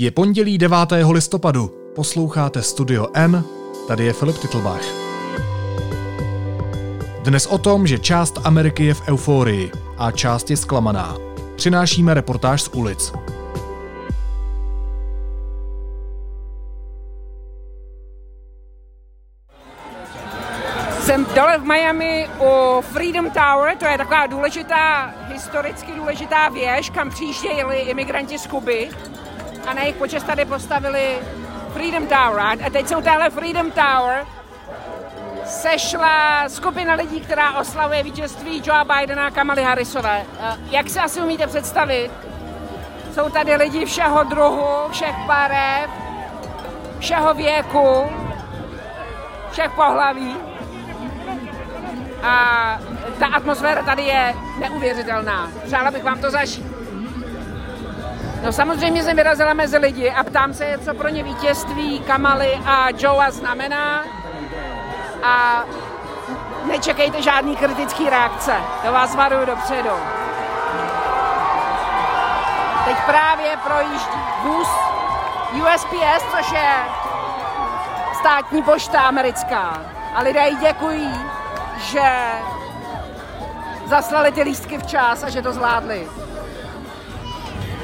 Je pondělí 9. listopadu. Posloucháte Studio N, tady je Filip Titlbach. Dnes o tom, že část Ameriky je v euforii a část je zklamaná. Přinášíme reportáž z ulic. Jsem dole v Miami u Freedom Tower, to je taková důležitá, historicky důležitá věž, kam přijíždějí imigranti z Kuby a na jejich počest tady postavili Freedom Tower. A teď jsou téhle Freedom Tower sešla skupina lidí, která oslavuje vítězství Joe Bidena a Kamaly Harrisové. Jak si asi umíte představit, jsou tady lidi všeho druhu, všech barev, všeho věku, všech pohlaví. A ta atmosféra tady je neuvěřitelná. Přála bych vám to zažít. No samozřejmě jsem vyrazila mezi lidi a ptám se, co pro ně vítězství Kamaly a Joea znamená. A nečekejte žádný kritický reakce. To vás varuju dopředu. Teď právě projíždí vůz USPS, což je státní pošta americká. A lidé jí děkují, že zaslali ty lístky včas a že to zvládli.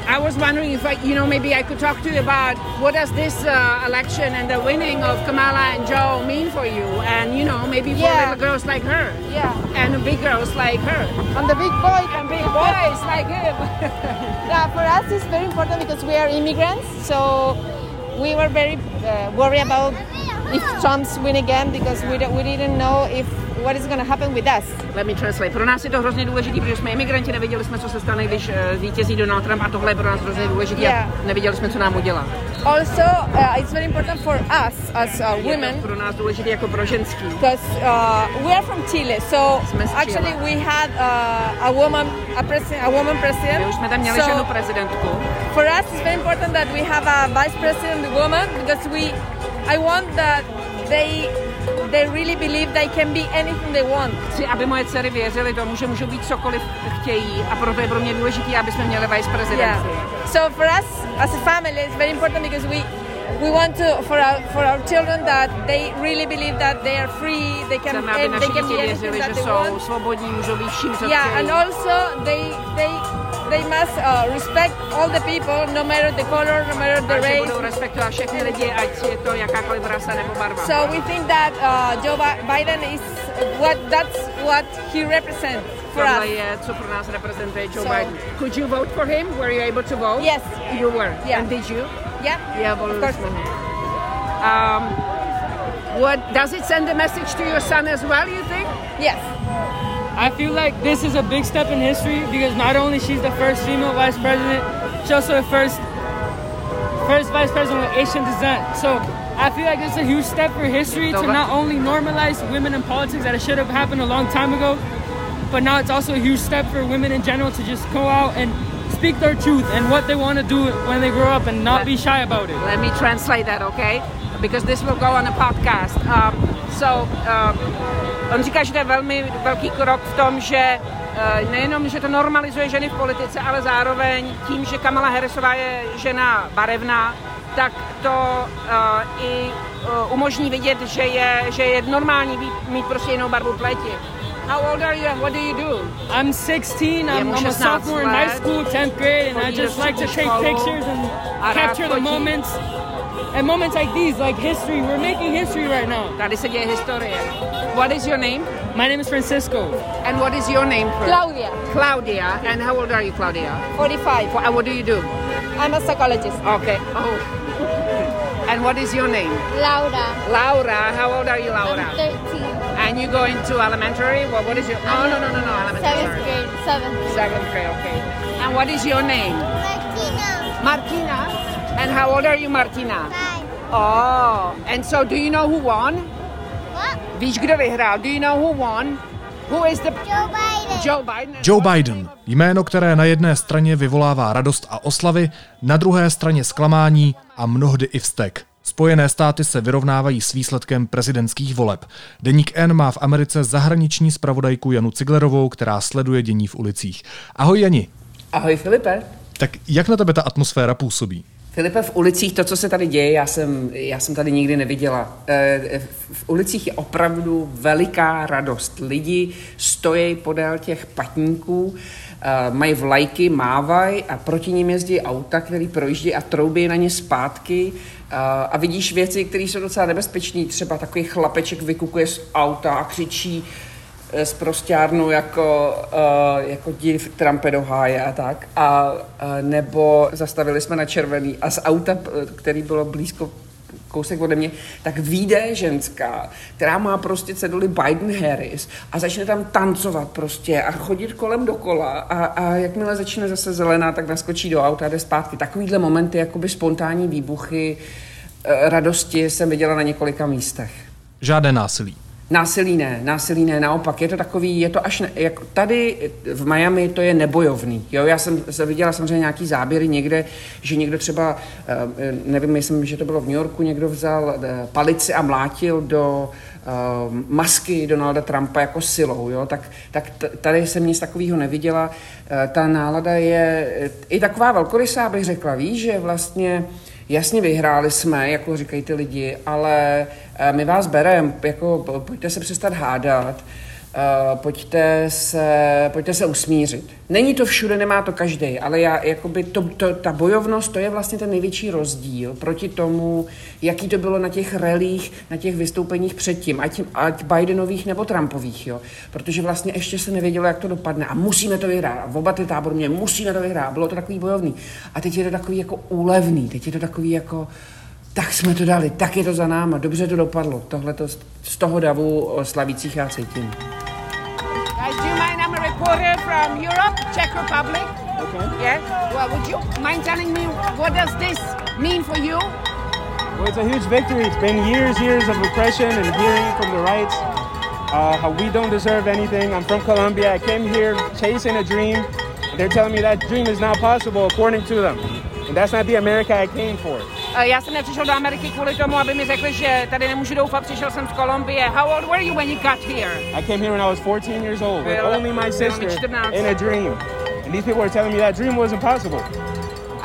I was wondering if, I, you know, maybe I could talk to you about what does this uh, election and the winning of Kamala and Joe mean for you, and you know, maybe for Yeah. little girls like her, Yeah. and big girls like her, And the big boy. and big boys like him. Yeah, for us it's very important because we are immigrants. So we were very uh, worried about if Trump's win again because we, we didn't know if what is going to happen with us. Let me translate. Pro nás je to hrozně důležité, protože jsme imigranti, nevěděli jsme, co se stane, když eh, vítězí Donald Trump a tohle je pro nás hrozně důležité Yeah. a nevěděli jsme, co nám udělá. Also, uh, it's very important for us as uh, women pro nás důležité jako pro ženský. because uh, we are from Chile. So Jsme z Chile. actually we had uh, a woman, a president, a woman president. My už jsme tam měli so ženu prezidentku. for us it's very important that we have a vice president woman because we i want that they they really believe they can be anything they want Chci, aby moje dcery věřily tomu, že můžou být cokoliv chtějí a proto je pro mě důležité, aby jsme měli vice prezidentku. so for us as a family it's very important because we we want to for our for our children that they really believe that they are free they can Chceme, aby naši they can be anything věřili, that they want svobodní, můžou být vším, co yeah chtějí. and also they they they must uh, respect all the people no matter the color no matter the race budou respektovat všechny lidi, to jakákoliv rasa nebo barva. So we think that uh, Joe Biden is what that's what he represents for Tohle us. je, pro nás reprezentuje Joe So- Biden. Could you vote for him? Were you able to vote? Yes. You were. Yeah. And did you? Yeah. Yeah, of course. Um, what, does it send a message to your son as well, you think? Yes. I feel like this is a big step in history because not only she's the first female vice president, she's also the first first vice president with Asian descent. So I feel like it's a huge step for history to not only normalize women in politics that it should have happened a long time ago, but now it's also a huge step for women in general to just go out and speak their truth and what they want to do when they grow up and not be shy about it. Let me translate that, okay? Because this will go on a podcast. Um, so, um, on říká, že to je velmi velký krok v tom, že uh, nejenom, že to normalizuje ženy v politice, ale zároveň tím, že Kamala Harrisová je žena barevná, tak to uh, i uh, umožní vidět, že je, že je normální být, mít prostě jinou barvu pleti. How old are you and what do you do? I'm 16. I'm, I'm a 16 sophomore in high school, 10th grade, and I just like to take pictures and capture the moments. And moments like these, like history, we're making history right now. Tady se děje historie. What is your name? My name is Francisco. And what is your name? first? Claudia, Claudia. And how old are you, Claudia? 45. What, what do you do? I'm a psychologist. Okay. Oh. And what is your name? Laura. Laura. How old are you, Laura? I'm 13. And you go into elementary? Well, what is your? Oh, no, no, no, no. Elementary. Seventh grade. Seventh grade. Seventh grade. Okay. And what is your name? Martina. Martina. How old are you, Martina? Five. Oh. And so, do you know who won? What? Víš, kdo vyhrál? Do you know who won? Who is the Joe Biden. Joe Biden? Joe Biden, jméno, které na jedné straně vyvolává radost a oslavy, na druhé straně zklamání a mnohdy i vztek. Spojené státy se vyrovnávají s výsledkem prezidentských voleb. Deník N má v Americe zahraniční zpravodajku Janu Ciglerovou, která sleduje dění v ulicích. Ahoj Jani, Ahoj, Filipe. tak jak na tebe ta atmosféra působí? Filipe, v ulicích to, co se tady děje, já jsem, já jsem tady nikdy neviděla. Eh, v ulicích je opravdu veliká radost. Lidi stojí podél těch patníků, eh, mají vlajky, mávají a proti ním jezdí auta, které projíždí a troubí na ně zpátky. Eh, A vidíš věci, které jsou docela nebezpečné. Třeba takový chlapeček vykukuje z auta a křičí s prostárnou jako, uh, jako div Trumpe do háje a tak. A, uh, nebo zastavili jsme na červený a z auta, který bylo blízko kousek ode mě, tak vyjde ženská, která má prostě ceduli Biden-Harris a začne tam tancovat prostě a chodit kolem dokola a, a jakmile začne zase zelená, tak naskočí do auta a jde zpátky. Takovýhle momenty, jakoby spontánní výbuchy, eh, radosti jsem viděla na několika místech. Žádné násilí. Násilí ne, násilí ne, naopak, je to takový, je to až, ne, jak tady v Miami to je nebojovný, jo, já jsem se viděla samozřejmě nějaký záběry někde, že někdo třeba, eh, nevím, myslím, že to bylo v New Yorku, někdo vzal eh, palici a mlátil do uh, masky Donalda Trumpa jako silou, jo, tak, tak tady jsem nic takového neviděla, uh, ta nálada je i taková velkorysá, bych řekla, víš, že vlastně jasně vyhráli jsme, jako říkají ty lidi, ale my vás bereme, jako pojďte se přestat hádat, Uh, pojďte, se, pojďte se usmířit. Není to všude, nemá to každý, ale já, jakoby to, to, ta bojovnost, to je vlastně ten největší rozdíl proti tomu, jaký to bylo na těch relích, na těch vystoupeních předtím, ať, ať Bidenových nebo Trumpových, jo. Protože vlastně ještě se nevědělo, jak to dopadne a musíme to vyhrát. A oba ty tábory mě musíme to vyhrát. Bylo to takový bojovný. A teď je to takový jako úlevný, teď je to takový jako tak jsme to dali, tak je to za náma, dobře to dopadlo. Tohle to z toho davu slavících já cítím. Guys, do you mind? I'm a from Europe, Czech Republic. Okay. Yeah. Well, would you mind telling me what does this mean for you? Well, it's a huge victory. It's been years, years of repression and hearing from the rights, uh, how we don't deserve anything. I'm from Colombia. I came here chasing a dream. They're telling me that dream is not possible according to them. And that's not the America I came for. Já jsem nepřišel do Ameriky kvůli tomu, aby mi řekli, že tady nemůžu doufat, přišel jsem z Kolumbie. How old were you when you got here? I came here when I was 14 years old with only my sister in a dream. And these people were telling me that dream wasn't possible.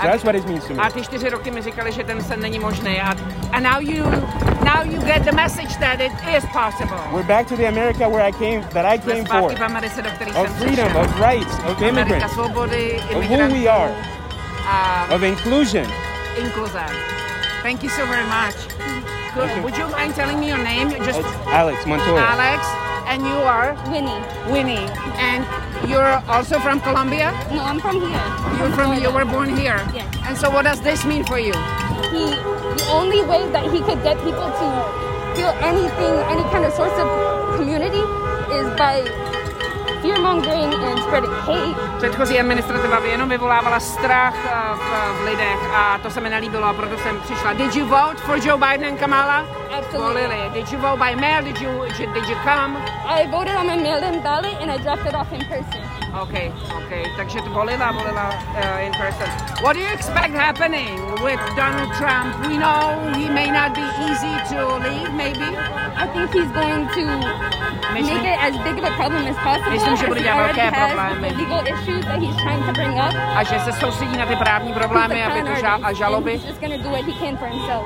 So that's what it means to me. A ty čtyři roky mi říkali, že ten sen není možný. A, and now you, now you get the message that it is possible. We're back to the America where I came, that I came for. v Americe, do který of jsem freedom, přišel. of rights, of immigrants, svobody, of who we are, a of inclusion. Inkluze. Thank you so very much. Good. Would you mind telling me your name? Just It's Alex Montoya. Alex, and you are Winnie. Winnie, and you're also from Colombia. No, I'm from here. You're from you were born here. Yes. And so, what does this mean for you? He, the only way that he could get people to feel anything, any kind of source of community, is by fear mongering and spreading hate. Předchozí administrativa jenom vyvolávala strach eh, v, v lidech a to se mi nelíbilo a proto jsem přišla. Did you vote for Joe Biden and Kamala? Absolutely. Volili. Did you vote by mail? Did you did you come? I voted on my mail-in ballot and I dropped it off in person. Okay, okay. Takže to volila, volila uh, in person. What do you expect happening with Donald Trump? We know he may not be easy to leave, maybe. I think he's going to Make it as big of a problem as possible. Myslím, že bude dělat already velké has problémy. with the legal issues that he's trying to bring up. A že se soustředí na ty právní problémy, He's aby to ža- a žaloby. He's just going to do what he can for himself.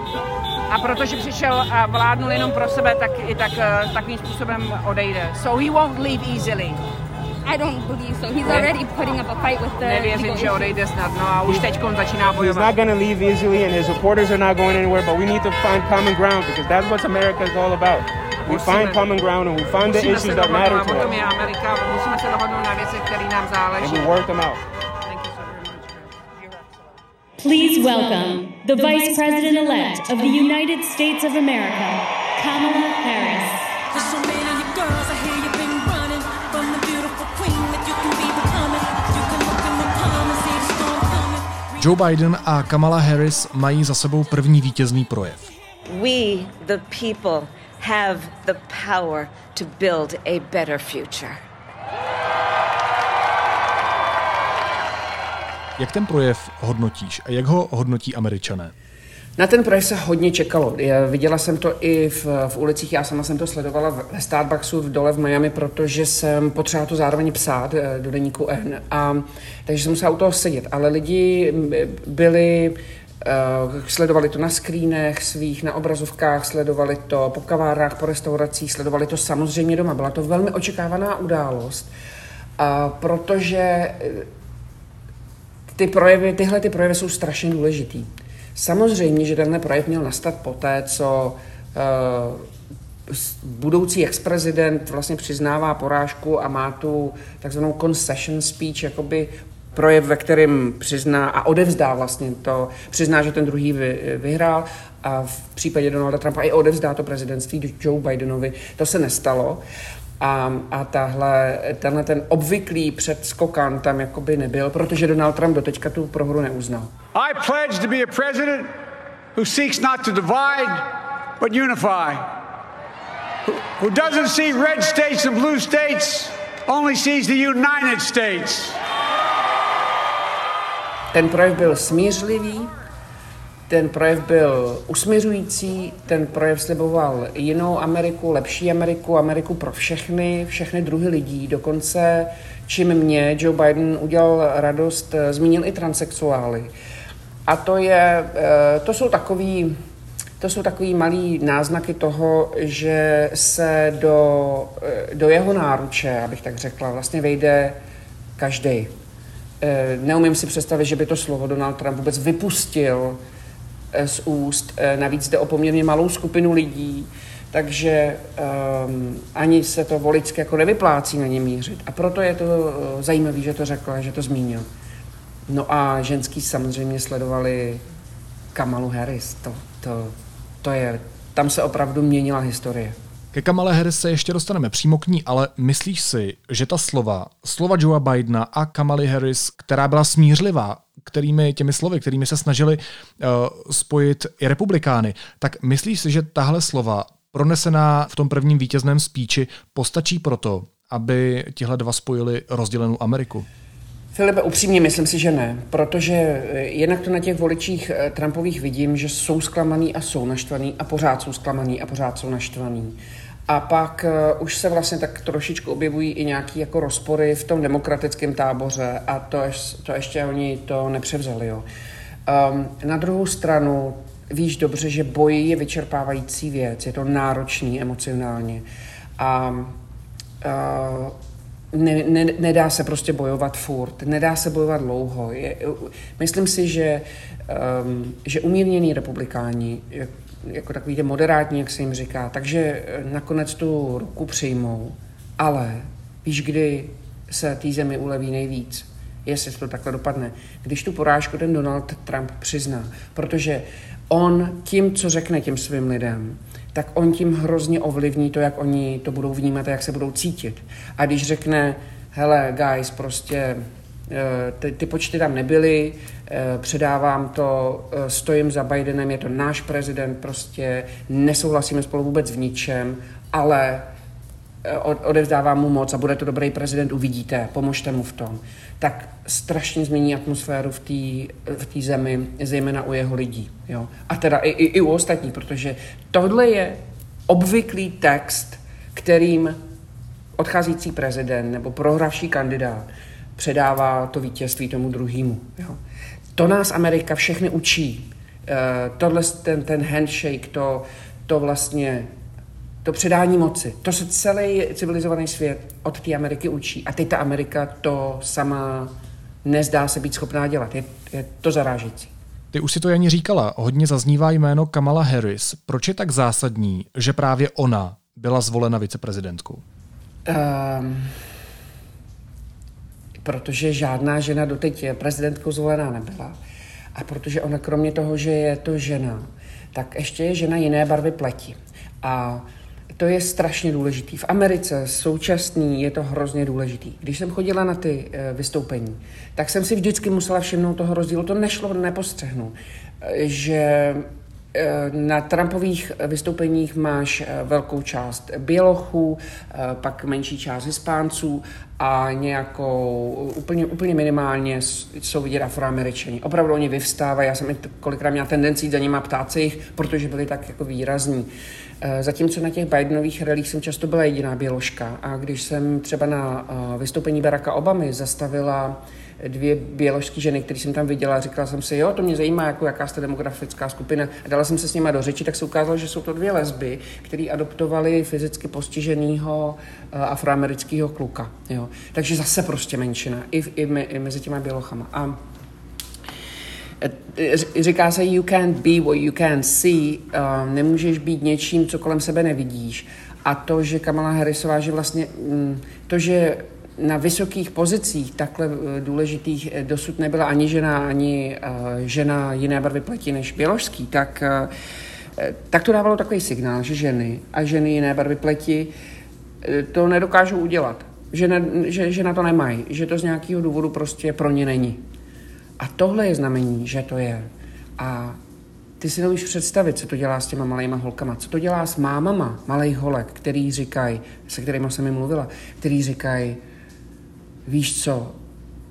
A protože přišel a vládnul jenom pro sebe, tak i tak, eh, takovým způsobem odejde. So he won't leave easily. I don't believe so. He's already putting up a fight with the Nevěřím, že odejde snadno a už teď začíná He's bojovat. not going to leave easily, and his supporters are not going anywhere. But we need to find common ground because that's what America is all about. We find common ground and we find the issues that matter dohodnout, a to us, je Amerika, musíme se dohodnout na věcech, které nám and we work them out. Thank you so very much. You're. Please welcome the Vice President elect of the United States of America, Kamala Harris. There's so many girls I hear you've been running from the beautiful queen that you can be becoming. You can look in the palm and see the storm coming. Joe Biden a Kamala Harris mají za sebou první vítězný projev. We, the people, have the power to build a better future. Jak ten projev hodnotíš a jak ho hodnotí američané? Na ten projev se hodně čekalo. Já viděla jsem to i v, v ulicích, já sama jsem to sledovala v- ve Starbucksu v dole v Miami, protože jsem potřebovala to zároveň psát eh, do deníku N. A, takže jsem musela u toho sedět. Ale lidi byli Sledovali to na skrínech svých, na obrazovkách, sledovali to po kavárách, po restauracích, sledovali to samozřejmě doma. Byla to velmi očekávaná událost, protože eh, ty projevy, tyhle ty projevy jsou strašně důležitý. Samozřejmě, že tenhle projev měl nastat poté, co uh, budoucí ex-prezident vlastně přiznává porážku a má tu takzvanou concession speech, jakoby projev, ve kterém přizná a odevzdá vlastně to, přizná, že ten druhý vy, vyhrál a v případě Donalda Trumpa i odevzdá to prezidentství Joe Bidenovi. To se nestalo. A, a tahle, tenhle ten obvyklý předskokan tam jakoby nebyl, protože Donald Trump doteďka tu prohru neuznal. I pledge to be a president who seeks not to divide, but unify. Who, who doesn't see red states and blue states, only sees the United States. Ten projev byl smířlivý, ten projev byl usměřující, ten projev sliboval jinou Ameriku, lepší Ameriku, Ameriku pro všechny, všechny druhy lidí. Dokonce, čím mě Joe Biden udělal radost, zmínil i transexuály. A to, je, eh, to jsou takový, to jsou takový malý náznaky toho, že se do, eh, do jeho náruče, abych tak řekla, vlastně vejde každý. Eh, neumím si představit, že by to slovo Donald Trump vůbec vypustil eh, z úst. Eh, navíc jde o poměrně malou skupinu lidí, takže um, ani se to volicky jako nevyplácí na ně mířit. A proto je to zajímavé, že to řekl, že to zmínil. No a ženský samozřejmě sledovali Kamalu Harris. To, to, to je, tam se opravdu měnila historie. Ke Kamale Harris se ještě dostaneme přímo k ní, ale myslíš si, že ta slova, slova Joea Bidena a Kamaly Harris, která byla smířlivá, kterými těmi slovy, kterými se snažili uh, spojit i republikány, tak myslíš si, že tahle slova pronesená v tom prvním vítězném spíči postačí proto, aby tihle dva spojili rozdělenou Ameriku? Filipe, upřímně myslím si, že ne, protože eh, jednak to na těch voličích eh, Trumpových vidím, že jsou zklamaný a jsou naštvaný a pořád jsou zklamaný a pořád jsou naštvaný. A pak uh, už se vlastně tak trošičku objevují i nějaké jako rozpory v tom demokratickém táboře a to, ješ, to ještě oni to nepřevzali. Jo. Um, na druhou stranu víš dobře, že boj je vyčerpávající věc, je to náročný emocionálně. A uh, ne, ne, nedá se prostě bojovat furt, nedá se bojovat dlouho. Je, myslím si, že, um, že umírnění republikáni, jako takový ty moderátní, jak se jim říká, takže eh, nakonec tu ruku přijmou, ale víš, kdy se té zemi uleví nejvíc, jestli to takhle dopadne, když tu porážku ten Donald Trump přizná, protože on tím, co řekne těm svým lidem, tak on tím hrozně ovlivní to, jak oni to budou vnímat a jak se budou cítit. A když řekne, hele, guys, prostě ty, ty počty tam nebyly, eh, předávám to, eh, stojím za Bidenem, je to náš prezident, prostě nesouhlasíme spolu vůbec v ničem, ale odevzdávám mu moc a bude to dobrý prezident, uvidíte, pomožte mu v tom, tak strašně změní atmosféru v té v zemi, zejména u jeho lidí. Jo? A teda i, i, i u ostatních, protože tohle je obvyklý text, kterým odcházící prezident nebo prohravší kandidát předává to vítězství tomu druhému. To nás Amerika všechny učí. Uh, tohle, ten, ten handshake, to, to vlastně, to předání moci, to se celý civilizovaný svět od té Ameriky učí. A teď ta Amerika to sama nezdá se být schopná dělat. Je, je to zarážící. Ty už si to Janí říkala, hodně zaznívá jméno Kamala Harris. Proč je tak zásadní, že právě ona byla zvolena viceprezidentkou? Um, protože žádná žena doteď prezidentkou zvolená nebyla. A protože ona kromě toho, že je to žena, tak ještě je žena jiné barvy pleti. A to je strašně důležitý. V Americe současný je to hrozně důležitý. Když jsem chodila na ty e, vystoupení, tak jsem si vždycky musela všimnout toho rozdílu. To nešlo nepostřehnout. E, že Eh, na Trumpových vystoupeních máš eh, velkou část bělochů, eh, pak menší část hispánců a nějakou, úplně, úplně minimálně jsou vidět afroameričani. Opravdu oni vyvstávají, já jsem kolikrát měla tendenci za nimi ptát se jich, protože byli tak jako výrazní. Zatímco na těch Bidenových relích jsem často byla jediná běložka a když jsem třeba na vystoupení Baracka Obamy zastavila dvě běložské ženy, které jsem tam viděla. Říkala jsem si, jo, to mě zajímá, jako jaká jste demografická skupina. A dala jsem se s nimi do řeči, tak se ukázalo, že jsou to dvě lesby, které adoptovali fyzicky postiženého afroamerického kluka. Jo. Takže zase prostě menšina, i, i, i mezi těma bělochama. A říká se you can't be what you can't see, uh, nemůžeš být něčím, co kolem sebe nevidíš. A to, že Kamala Harrisová, že vlastně mm, to, že na vysokých pozicích takhle eh, důležitých eh, dosud nebyla ani žena, ani uh, žena jiné barvy pleti než běložský, tak, tak to dávalo takový signál, že ženy a ženy jiné barvy pleti to nedokážou udělat. Že, ne, že, že na to nemají, že to z nějakého důvodu prostě pro ně není. A tohle je znamení, že to je. A ty si neumíš představit, co to dělá s těma malejma holkama, co to dělá s mámama malých holek, který říkají, se kterými jsem mi mluvila, který říkají, víš co,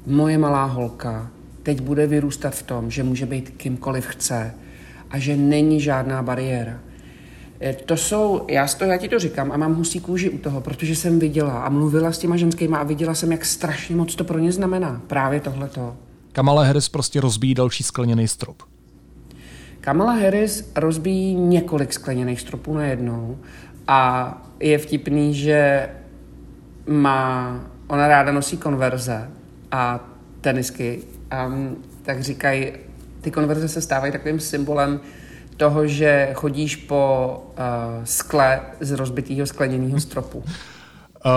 moje malá holka teď bude vyrůstat v tom, že může být kýmkoliv chce a že není žádná bariéra. E, to jsou, já, to, já ti to říkám a mám husí kůži u toho, protože jsem viděla a mluvila s těma ženskýma a viděla jsem, jak strašně moc to pro ně znamená. Právě tohleto. Kamala Harris prostě rozbíjí další skleněný strop. Kamala Harris rozbíjí několik skleněných stropů najednou a je vtipný, že má, ona ráda nosí konverze a tenisky, um, tak říkají, ty konverze se stávají takovým symbolem toho, že chodíš po uh, skle z rozbitého skleněného stropu.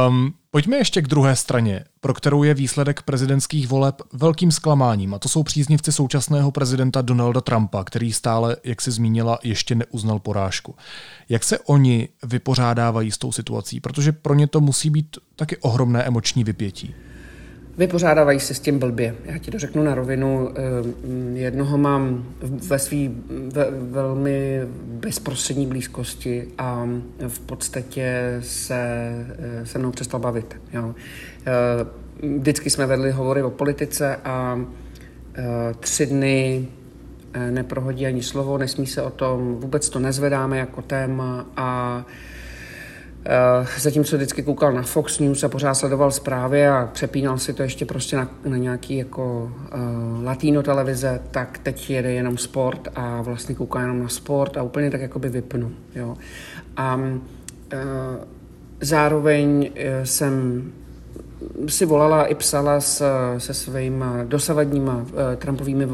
Um, pojďme ještě k druhé straně, pro kterou je výsledek prezidentských voleb velkým zklamáním, a to jsou příznivci současného prezidenta Donalda Trumpa, který stále, jak si zmínila, ještě neuznal porážku. Jak se oni vypořádávají s tou situací? Protože pro ně to musí být taky ohromné emoční vypětí. Vypořádávají se s tím blbě. Já ti to řeknu na rovinu. Ehm, jednoho mám ve své ve, velmi bezprostřední blízkosti a v podstatě se eh, se mnou přestal bavit. Jo. Ehm, vždycky jsme vedli hovory o politice a eh, tři dny eh, neprohodí ani slovo, nesmí se o tom, vůbec to nezvedáme jako téma a zatímco vždycky koukal na Fox News a pořád sledoval zprávy a přepínal si to ještě prostě na, na nějaký jako uh, latino televize, tak teď jede jenom sport a vlastně kouká jenom na sport a úplně tak jako by vypnu. Jo. A uh, zároveň jsem si volala i psala s, se svými dosavadníma uh, Trumpovými,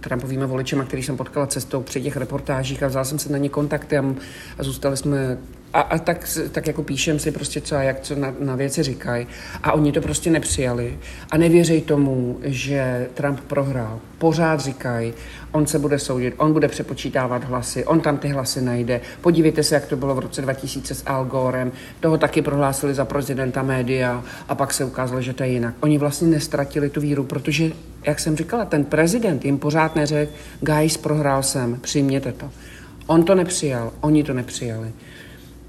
Trumpovými voličema, který jsem potkala cestou při těch reportážích a vzal jsem se na ně kontakty a, a zůstali jsme a, a tak, tak jako píšem si prostě co a jak co na, na věci říkají. A oni to prostě nepřijali a nevěří tomu, že Trump prohrál. Pořád říkají, on se bude soudit, on bude přepočítávat hlasy, on tam ty hlasy najde. Podívejte se, jak to bylo v roce 2000 s Al Gorem. Toho taky prohlásili za prezidenta média a pak se ukázalo, že to je jinak. Oni vlastně nestratili tu víru, protože, jak jsem říkala, ten prezident jim pořád neřekl, guys, prohrál jsem, přijměte to. On to nepřijal, oni to nepřijali.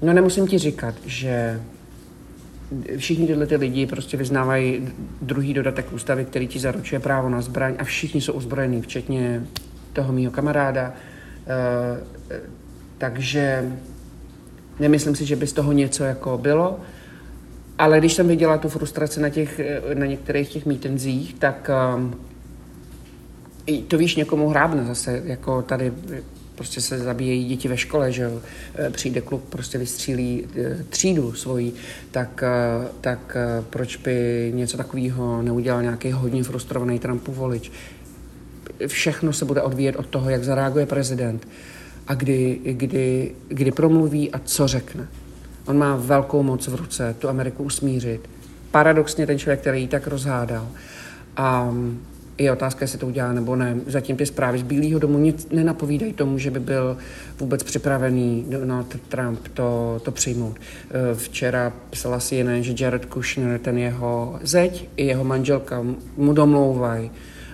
No nemusím ti říkat, že všichni tyhle ty lidi prostě vyznávají druhý dodatek ústavy, který ti zaručuje právo na zbraň a všichni jsou ozbrojení, včetně toho mýho kamaráda. E, takže nemyslím si, že by z toho něco jako bylo. Ale když jsem viděla tu frustraci na, těch, na některých těch mítenzích, tak um, to víš, někomu hrábne zase, jako tady prostě se zabíjejí děti ve škole, že přijde kluk, prostě vystřílí třídu svoji, tak, tak proč by něco takového neudělal nějaký hodně frustrovaný Trumpův volič. Všechno se bude odvíjet od toho, jak zareaguje prezident a kdy, kdy, kdy promluví a co řekne. On má velkou moc v ruce tu Ameriku usmířit. Paradoxně ten člověk, který ji tak rozhádal. A je otázka, jestli to udělá nebo ne. Zatím ty zprávy z Bílého domu nic nenapovídají tomu, že by byl vůbec připravený Donald Trump to, to přijmout. Eh, včera psala si jiné, že Jared Kushner, ten jeho zeď i jeho manželka mu domlouvají,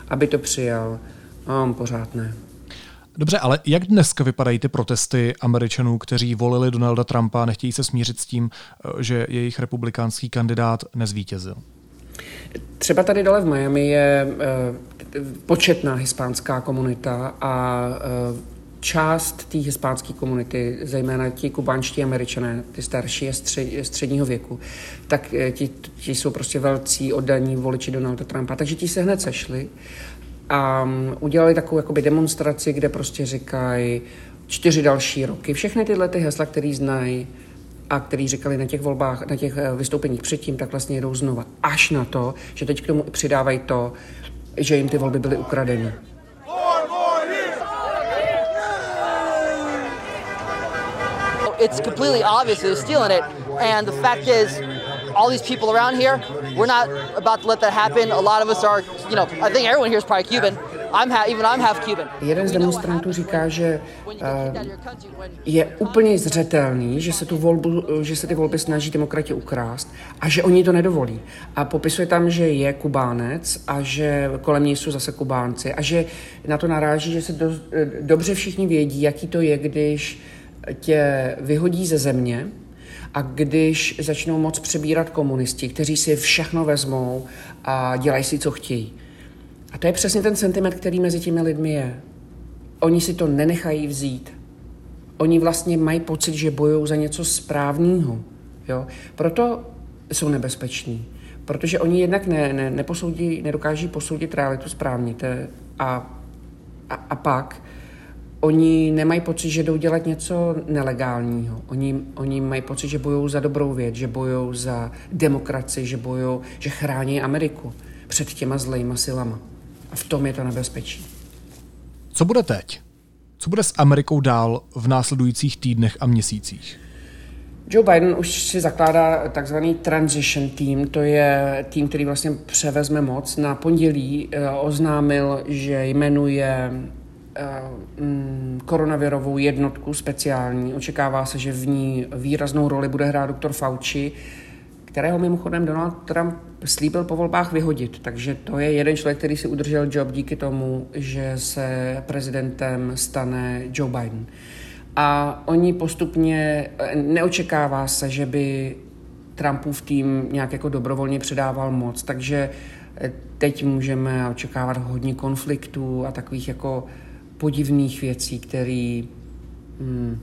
aby to přijal. A on pořád ne. Dobře, ale jak dneska vypadají ty protesty Američanů, kteří volili Donalda Trumpa a nechtějí se smířit s tím, eh, že jejich republikánský kandidát nezvítězil? Třeba tady dole v Miami je eh, početná hispánská komunita a eh, část té hispánské komunity, zejména ti kubánští američané, ty starší a střed, středního věku, tak ti, ti jsou prostě velcí oddaní voliči Donalda Trumpa. Takže ti se hned sešli a mm, udělali takovou jakoby demonstraci, kde prostě říkají čtyři další roky. Všechny tyhle ty hesla, které znají, a který říkali na těch volbách, na těch eh, vystoupeních předtím, tak vlastně jedou znova. Až na to, že teď k tomu přidávají to, že jim ty volby byly ukradeny. It's completely obvious they're stealing it. And the fact is, all these people around here, we're not about to let that happen. A lot of us are, you know, I think everyone here is probably Cuban. I'm ha- even I'm half Cuban. Jeden z demonstrantů říká, že uh, je úplně zřetelný, že se, tu volbu, že se ty volby snaží demokrati ukrást a že oni to nedovolí. A popisuje tam, že je Kubánec a že kolem něj jsou zase Kubánci a že na to naráží, že se do, dobře všichni vědí, jaký to je, když tě vyhodí ze země, a když začnou moc přebírat komunisti, kteří si všechno vezmou a dělají si, co chtějí. A to je přesně ten sentiment, který mezi těmi lidmi je. Oni si to nenechají vzít. Oni vlastně mají pocit, že bojují za něco správného. Jo? Proto jsou nebezpeční. Protože oni jednak ne, ne, neposoudí, nedokáží posoudit realitu správně. A, a, a pak oni nemají pocit, že jdou dělat něco nelegálního. Oni, oni mají pocit, že bojují za dobrou věc, že bojují za demokracii, že bojují, že chrání Ameriku před těma zlejma silama. A v tom je to nebezpečí. Co bude teď? Co bude s Amerikou dál v následujících týdnech a měsících? Joe Biden už si zakládá takzvaný transition team, to je tým, který vlastně převezme moc. Na pondělí eh, oznámil, že jmenuje koronavirovou jednotku speciální. Očekává se, že v ní výraznou roli bude hrát doktor Fauci, kterého mimochodem Donald Trump slíbil po volbách vyhodit. Takže to je jeden člověk, který si udržel job díky tomu, že se prezidentem stane Joe Biden. A oni postupně, neočekává se, že by Trumpův tým nějak jako dobrovolně předával moc, takže teď můžeme očekávat hodně konfliktů a takových jako podivných věcí, které hmm,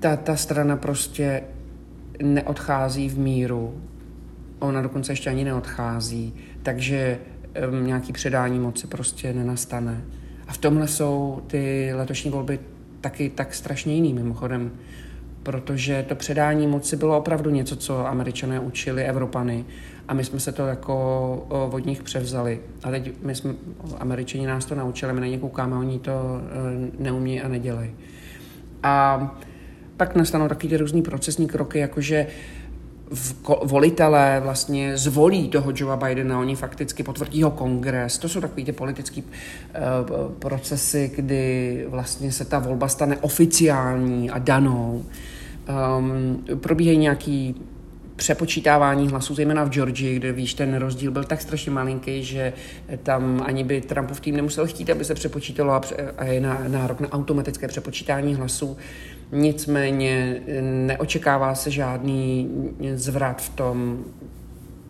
ta, ta strana prostě neodchází v míru, ona dokonce ještě ani neodchází, takže um, nějaký předání moci prostě nenastane. A v tomhle jsou ty letošní volby taky tak strašně jiný mimochodem, protože to předání moci bylo opravdu něco, co američané učili Evropany a my jsme se to jako od nich převzali. A teď my jsme, američani nás to naučili, my na ně koukáme, oni to e, neumí a nedělají. A pak nastanou taky ty různý procesní kroky, jakože volitelé vlastně zvolí toho Joea Bidena, oni fakticky potvrdí ho kongres. To jsou takové ty politické uh, procesy, kdy vlastně se ta volba stane oficiální a danou. Um, probíhají nějaký přepočítávání hlasů, zejména v Georgii, kde víš, ten rozdíl byl tak strašně malinký, že tam ani by Trumpov tým nemusel chtít, aby se přepočítalo a, a je na, nárok na automatické přepočítání hlasů. Nicméně neočekává se žádný zvrat v tom,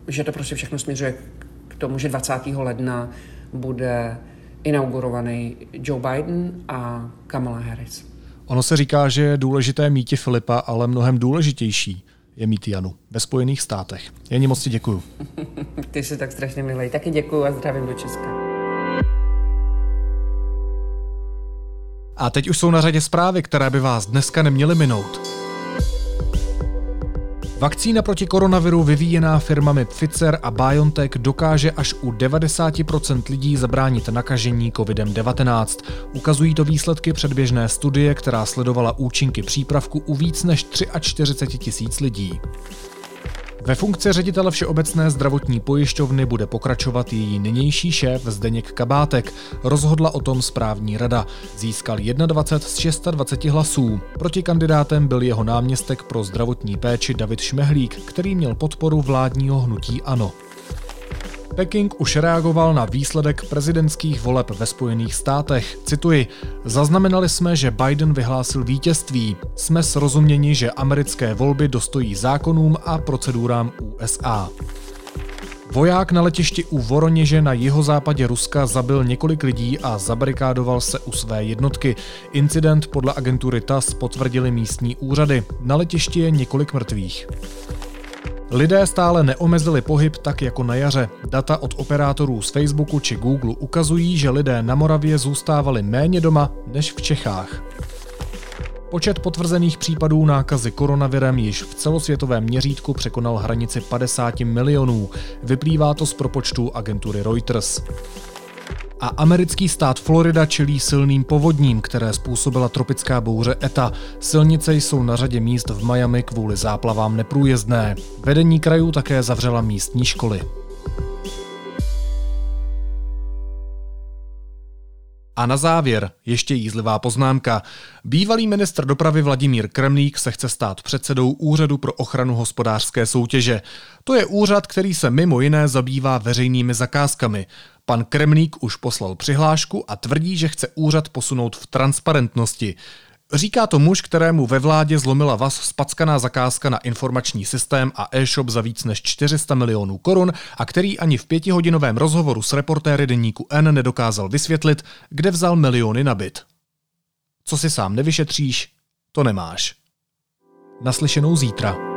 že to prostě všechno směřuje k tomu, že 20. ledna bude inaugurovaný Joe Biden a Kamala Harris. Ono se říká, že je důležité mít Filipa, ale mnohem důležitější je mít Janu ve Spojených státech. Jení moc ti děkuju. Ty jsi tak strašně milý. Taky děkuju a zdravím do Česka. A teď už jsou na řadě zprávy, které by vás dneska neměly minout. Vakcína proti koronaviru vyvíjená firmami Pfizer a BioNTech dokáže až u 90% lidí zabránit nakažení COVID-19. Ukazují to výsledky předběžné studie, která sledovala účinky přípravku u víc než 43 tisíc lidí. Ve funkci ředitele Všeobecné zdravotní pojišťovny bude pokračovat její nynější šéf Zdeněk Kabátek. Rozhodla o tom správní rada. Získal 21 z 26 hlasů. Proti kandidátem byl jeho náměstek pro zdravotní péči David Šmehlík, který měl podporu vládního hnutí ANO. Peking už reagoval na výsledek prezidentských voleb ve Spojených státech. Cituji, zaznamenali jsme, že Biden vyhlásil vítězství. Jsme srozuměni, že americké volby dostojí zákonům a procedurám USA. Voják na letišti u Voroněže na jihozápadě Ruska zabil několik lidí a zabarikádoval se u své jednotky. Incident podle agentury TAS potvrdili místní úřady. Na letišti je několik mrtvých. Lidé stále neomezili pohyb tak jako na jaře. Data od operátorů z Facebooku či Google ukazují, že lidé na Moravě zůstávali méně doma než v Čechách. Počet potvrzených případů nákazy koronavirem již v celosvětovém měřítku překonal hranici 50 milionů. Vyplývá to z propočtu agentury Reuters. A americký stát Florida čelí silným povodním, které způsobila tropická bouře ETA. Silnice jsou na řadě míst v Miami kvůli záplavám neprůjezdné. Vedení krajů také zavřela místní školy. A na závěr ještě jízlivá poznámka. Bývalý ministr dopravy Vladimír Kremlík se chce stát předsedou Úřadu pro ochranu hospodářské soutěže. To je úřad, který se mimo jiné zabývá veřejnými zakázkami. Pan Kremlík už poslal přihlášku a tvrdí, že chce úřad posunout v transparentnosti. Říká to muž, kterému ve vládě zlomila vás spackaná zakázka na informační systém a e-shop za víc než 400 milionů korun a který ani v pětihodinovém rozhovoru s reportéry deníku N nedokázal vysvětlit, kde vzal miliony na byt. Co si sám nevyšetříš, to nemáš. Naslyšenou zítra.